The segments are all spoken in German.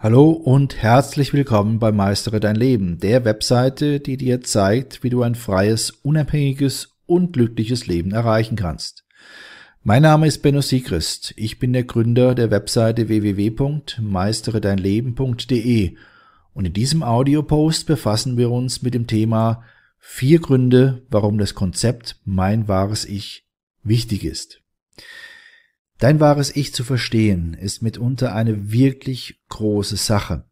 Hallo und herzlich willkommen bei Meistere dein Leben, der Webseite, die dir zeigt, wie du ein freies, unabhängiges und glückliches Leben erreichen kannst. Mein Name ist Benno Siegrist. Ich bin der Gründer der Webseite www.meisteredeinleben.de und in diesem Audiopost befassen wir uns mit dem Thema vier Gründe, warum das Konzept Mein wahres Ich wichtig ist. Dein wahres Ich zu verstehen ist mitunter eine wirklich große Sache.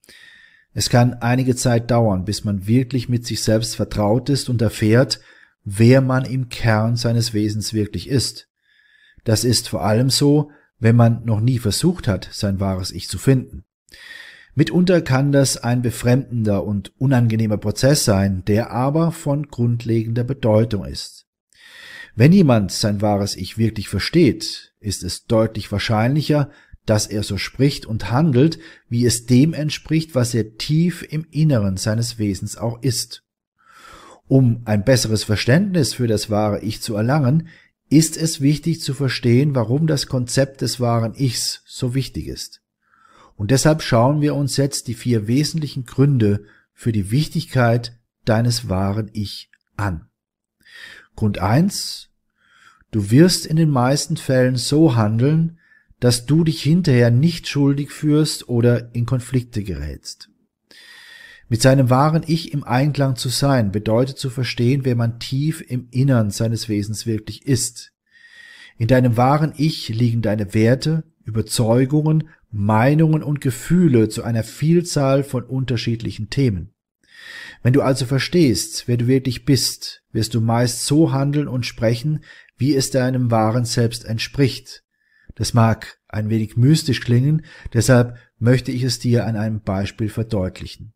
Es kann einige Zeit dauern, bis man wirklich mit sich selbst vertraut ist und erfährt, wer man im Kern seines Wesens wirklich ist. Das ist vor allem so, wenn man noch nie versucht hat, sein wahres Ich zu finden. Mitunter kann das ein befremdender und unangenehmer Prozess sein, der aber von grundlegender Bedeutung ist. Wenn jemand sein wahres Ich wirklich versteht, ist es deutlich wahrscheinlicher, dass er so spricht und handelt, wie es dem entspricht, was er tief im Inneren seines Wesens auch ist. Um ein besseres Verständnis für das wahre Ich zu erlangen, ist es wichtig zu verstehen, warum das Konzept des wahren Ichs so wichtig ist. Und deshalb schauen wir uns jetzt die vier wesentlichen Gründe für die Wichtigkeit deines wahren Ich an. Grund eins: Du wirst in den meisten Fällen so handeln, dass du dich hinterher nicht schuldig führst oder in Konflikte gerätst. Mit seinem wahren Ich im Einklang zu sein, bedeutet zu verstehen, wer man tief im Innern seines Wesens wirklich ist. In deinem wahren Ich liegen deine Werte, Überzeugungen, Meinungen und Gefühle zu einer Vielzahl von unterschiedlichen Themen. Wenn du also verstehst, wer du wirklich bist, wirst du meist so handeln und sprechen, wie es deinem wahren Selbst entspricht. Das mag ein wenig mystisch klingen, deshalb möchte ich es dir an einem Beispiel verdeutlichen.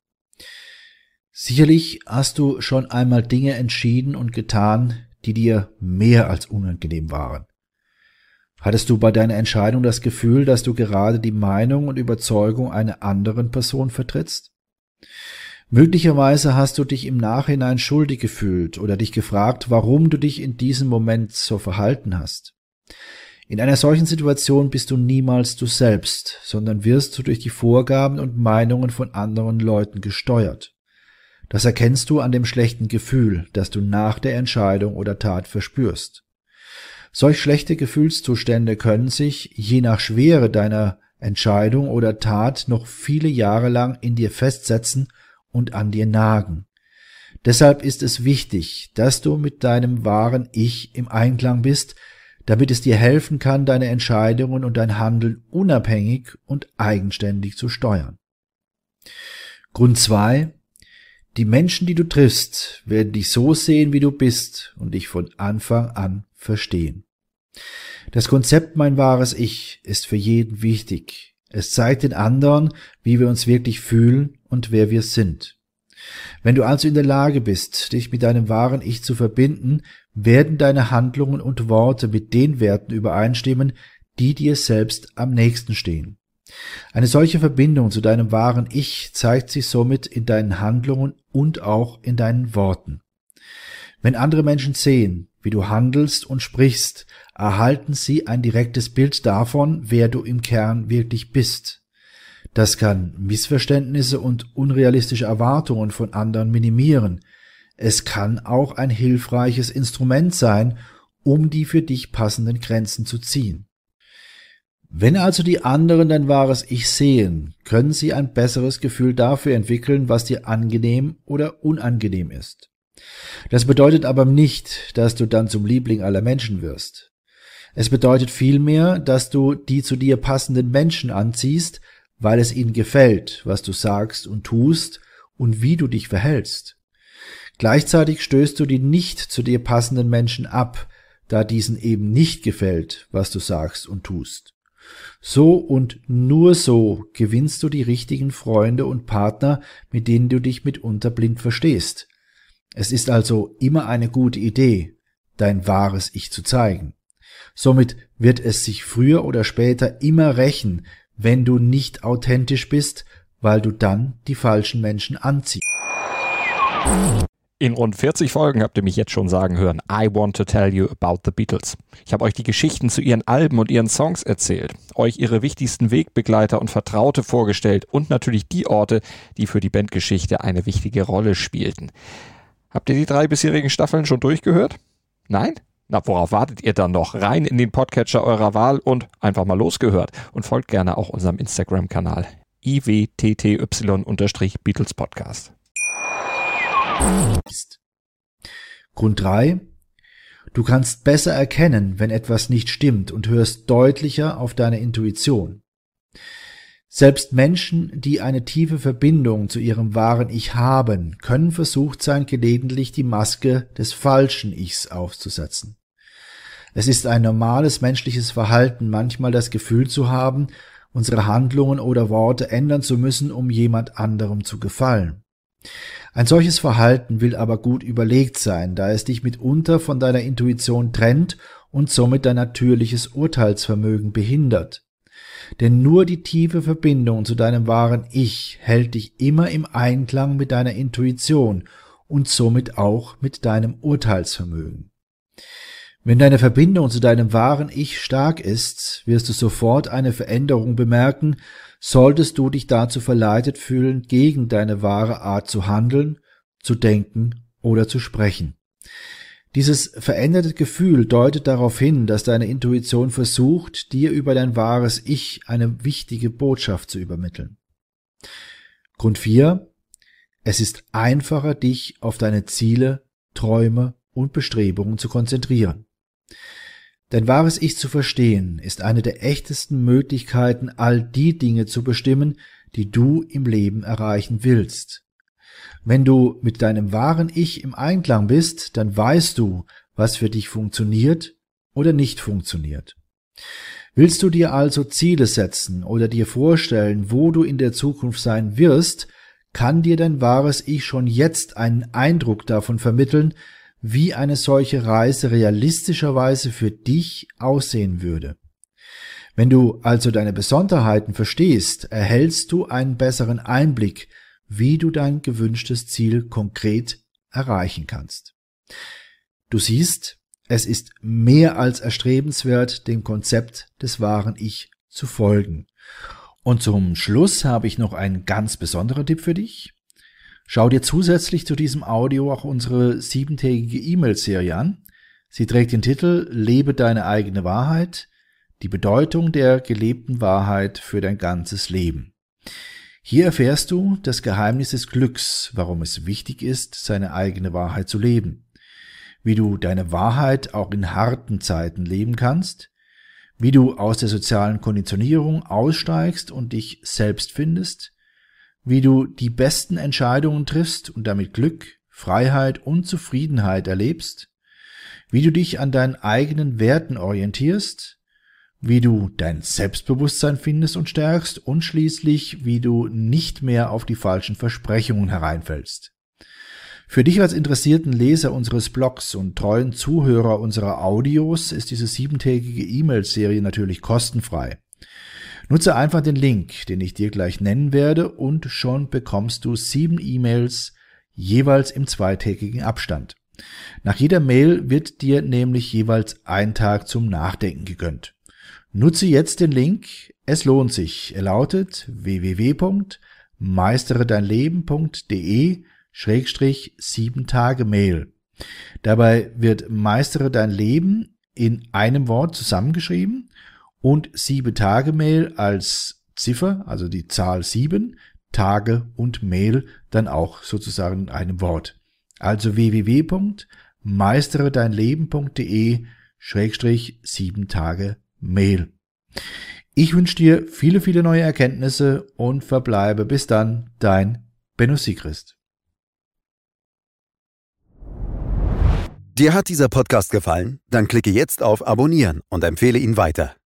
Sicherlich hast du schon einmal Dinge entschieden und getan, die dir mehr als unangenehm waren. Hattest du bei deiner Entscheidung das Gefühl, dass du gerade die Meinung und Überzeugung einer anderen Person vertrittst? Möglicherweise hast du dich im Nachhinein schuldig gefühlt oder dich gefragt, warum du dich in diesem Moment so verhalten hast. In einer solchen Situation bist du niemals du selbst, sondern wirst du durch die Vorgaben und Meinungen von anderen Leuten gesteuert. Das erkennst du an dem schlechten Gefühl, das du nach der Entscheidung oder Tat verspürst. Solch schlechte Gefühlszustände können sich, je nach Schwere deiner Entscheidung oder Tat, noch viele Jahre lang in dir festsetzen und an dir nagen. Deshalb ist es wichtig, dass du mit deinem wahren Ich im Einklang bist, damit es dir helfen kann, deine Entscheidungen und dein Handeln unabhängig und eigenständig zu steuern. Grund zwei: Die Menschen, die du triffst, werden dich so sehen, wie du bist und dich von Anfang an verstehen. Das Konzept mein wahres Ich ist für jeden wichtig. Es zeigt den anderen, wie wir uns wirklich fühlen und wer wir sind. Wenn du also in der Lage bist, dich mit deinem wahren Ich zu verbinden, werden deine Handlungen und Worte mit den Werten übereinstimmen, die dir selbst am nächsten stehen. Eine solche Verbindung zu deinem wahren Ich zeigt sich somit in deinen Handlungen und auch in deinen Worten. Wenn andere Menschen sehen, wie du handelst und sprichst, erhalten sie ein direktes Bild davon, wer du im Kern wirklich bist. Das kann Missverständnisse und unrealistische Erwartungen von anderen minimieren. Es kann auch ein hilfreiches Instrument sein, um die für dich passenden Grenzen zu ziehen. Wenn also die anderen dein wahres Ich sehen, können sie ein besseres Gefühl dafür entwickeln, was dir angenehm oder unangenehm ist. Das bedeutet aber nicht, dass du dann zum Liebling aller Menschen wirst. Es bedeutet vielmehr, dass du die zu dir passenden Menschen anziehst, weil es ihnen gefällt, was du sagst und tust und wie du dich verhältst. Gleichzeitig stößt du die nicht zu dir passenden Menschen ab, da diesen eben nicht gefällt, was du sagst und tust. So und nur so gewinnst du die richtigen Freunde und Partner, mit denen du dich mitunter blind verstehst. Es ist also immer eine gute Idee, dein wahres Ich zu zeigen. Somit wird es sich früher oder später immer rächen, wenn du nicht authentisch bist, weil du dann die falschen Menschen anziehst. In rund 40 Folgen habt ihr mich jetzt schon sagen hören, I want to tell you about the Beatles. Ich habe euch die Geschichten zu ihren Alben und ihren Songs erzählt, euch ihre wichtigsten Wegbegleiter und Vertraute vorgestellt und natürlich die Orte, die für die Bandgeschichte eine wichtige Rolle spielten. Habt ihr die drei bisherigen Staffeln schon durchgehört? Nein? Na, worauf wartet ihr dann noch? Rein in den Podcatcher eurer Wahl und einfach mal losgehört. Und folgt gerne auch unserem Instagram-Kanal iwtty-Beatles Podcast. Grund 3. Du kannst besser erkennen, wenn etwas nicht stimmt und hörst deutlicher auf deine Intuition. Selbst Menschen, die eine tiefe Verbindung zu ihrem wahren Ich haben, können versucht sein, gelegentlich die Maske des falschen Ichs aufzusetzen. Es ist ein normales menschliches Verhalten, manchmal das Gefühl zu haben, unsere Handlungen oder Worte ändern zu müssen, um jemand anderem zu gefallen. Ein solches Verhalten will aber gut überlegt sein, da es dich mitunter von deiner Intuition trennt und somit dein natürliches Urteilsvermögen behindert. Denn nur die tiefe Verbindung zu deinem wahren Ich hält dich immer im Einklang mit deiner Intuition und somit auch mit deinem Urteilsvermögen. Wenn deine Verbindung zu deinem wahren Ich stark ist, wirst du sofort eine Veränderung bemerken, solltest du dich dazu verleitet fühlen, gegen deine wahre Art zu handeln, zu denken oder zu sprechen. Dieses veränderte Gefühl deutet darauf hin, dass deine Intuition versucht, dir über dein wahres Ich eine wichtige Botschaft zu übermitteln. Grund 4. Es ist einfacher, dich auf deine Ziele, Träume und Bestrebungen zu konzentrieren. Dein wahres Ich zu verstehen ist eine der echtesten Möglichkeiten, all die Dinge zu bestimmen, die du im Leben erreichen willst. Wenn du mit deinem wahren Ich im Einklang bist, dann weißt du, was für dich funktioniert oder nicht funktioniert. Willst du dir also Ziele setzen oder dir vorstellen, wo du in der Zukunft sein wirst, kann dir dein wahres Ich schon jetzt einen Eindruck davon vermitteln, wie eine solche Reise realistischerweise für dich aussehen würde. Wenn du also deine Besonderheiten verstehst, erhältst du einen besseren Einblick, wie du dein gewünschtes Ziel konkret erreichen kannst. Du siehst, es ist mehr als erstrebenswert, dem Konzept des wahren Ich zu folgen. Und zum Schluss habe ich noch einen ganz besonderen Tipp für dich. Schau dir zusätzlich zu diesem Audio auch unsere siebentägige E-Mail-Serie an. Sie trägt den Titel Lebe deine eigene Wahrheit, die Bedeutung der gelebten Wahrheit für dein ganzes Leben. Hier erfährst du das Geheimnis des Glücks, warum es wichtig ist, seine eigene Wahrheit zu leben, wie du deine Wahrheit auch in harten Zeiten leben kannst, wie du aus der sozialen Konditionierung aussteigst und dich selbst findest, wie du die besten Entscheidungen triffst und damit Glück, Freiheit und Zufriedenheit erlebst, wie du dich an deinen eigenen Werten orientierst, wie du dein Selbstbewusstsein findest und stärkst und schließlich, wie du nicht mehr auf die falschen Versprechungen hereinfällst. Für dich als interessierten Leser unseres Blogs und treuen Zuhörer unserer Audios ist diese siebentägige E-Mail-Serie natürlich kostenfrei. Nutze einfach den Link, den ich dir gleich nennen werde, und schon bekommst du sieben E-Mails jeweils im zweitägigen Abstand. Nach jeder Mail wird dir nämlich jeweils ein Tag zum Nachdenken gegönnt. Nutze jetzt den Link, es lohnt sich. Er lautet www.meisteredeinleben.de Schrägstrich sieben Tage Mail. Dabei wird Meistere dein Leben in einem Wort zusammengeschrieben und sieben Tage Mail als Ziffer, also die Zahl sieben, Tage und Mail dann auch sozusagen in einem Wort. Also www.meisteredeinleben.de Schrägstrich sieben Tage Mail. Ich wünsche dir viele, viele neue Erkenntnisse und verbleibe bis dann dein Benno Siegrist. Dir hat dieser Podcast gefallen? Dann klicke jetzt auf Abonnieren und empfehle ihn weiter.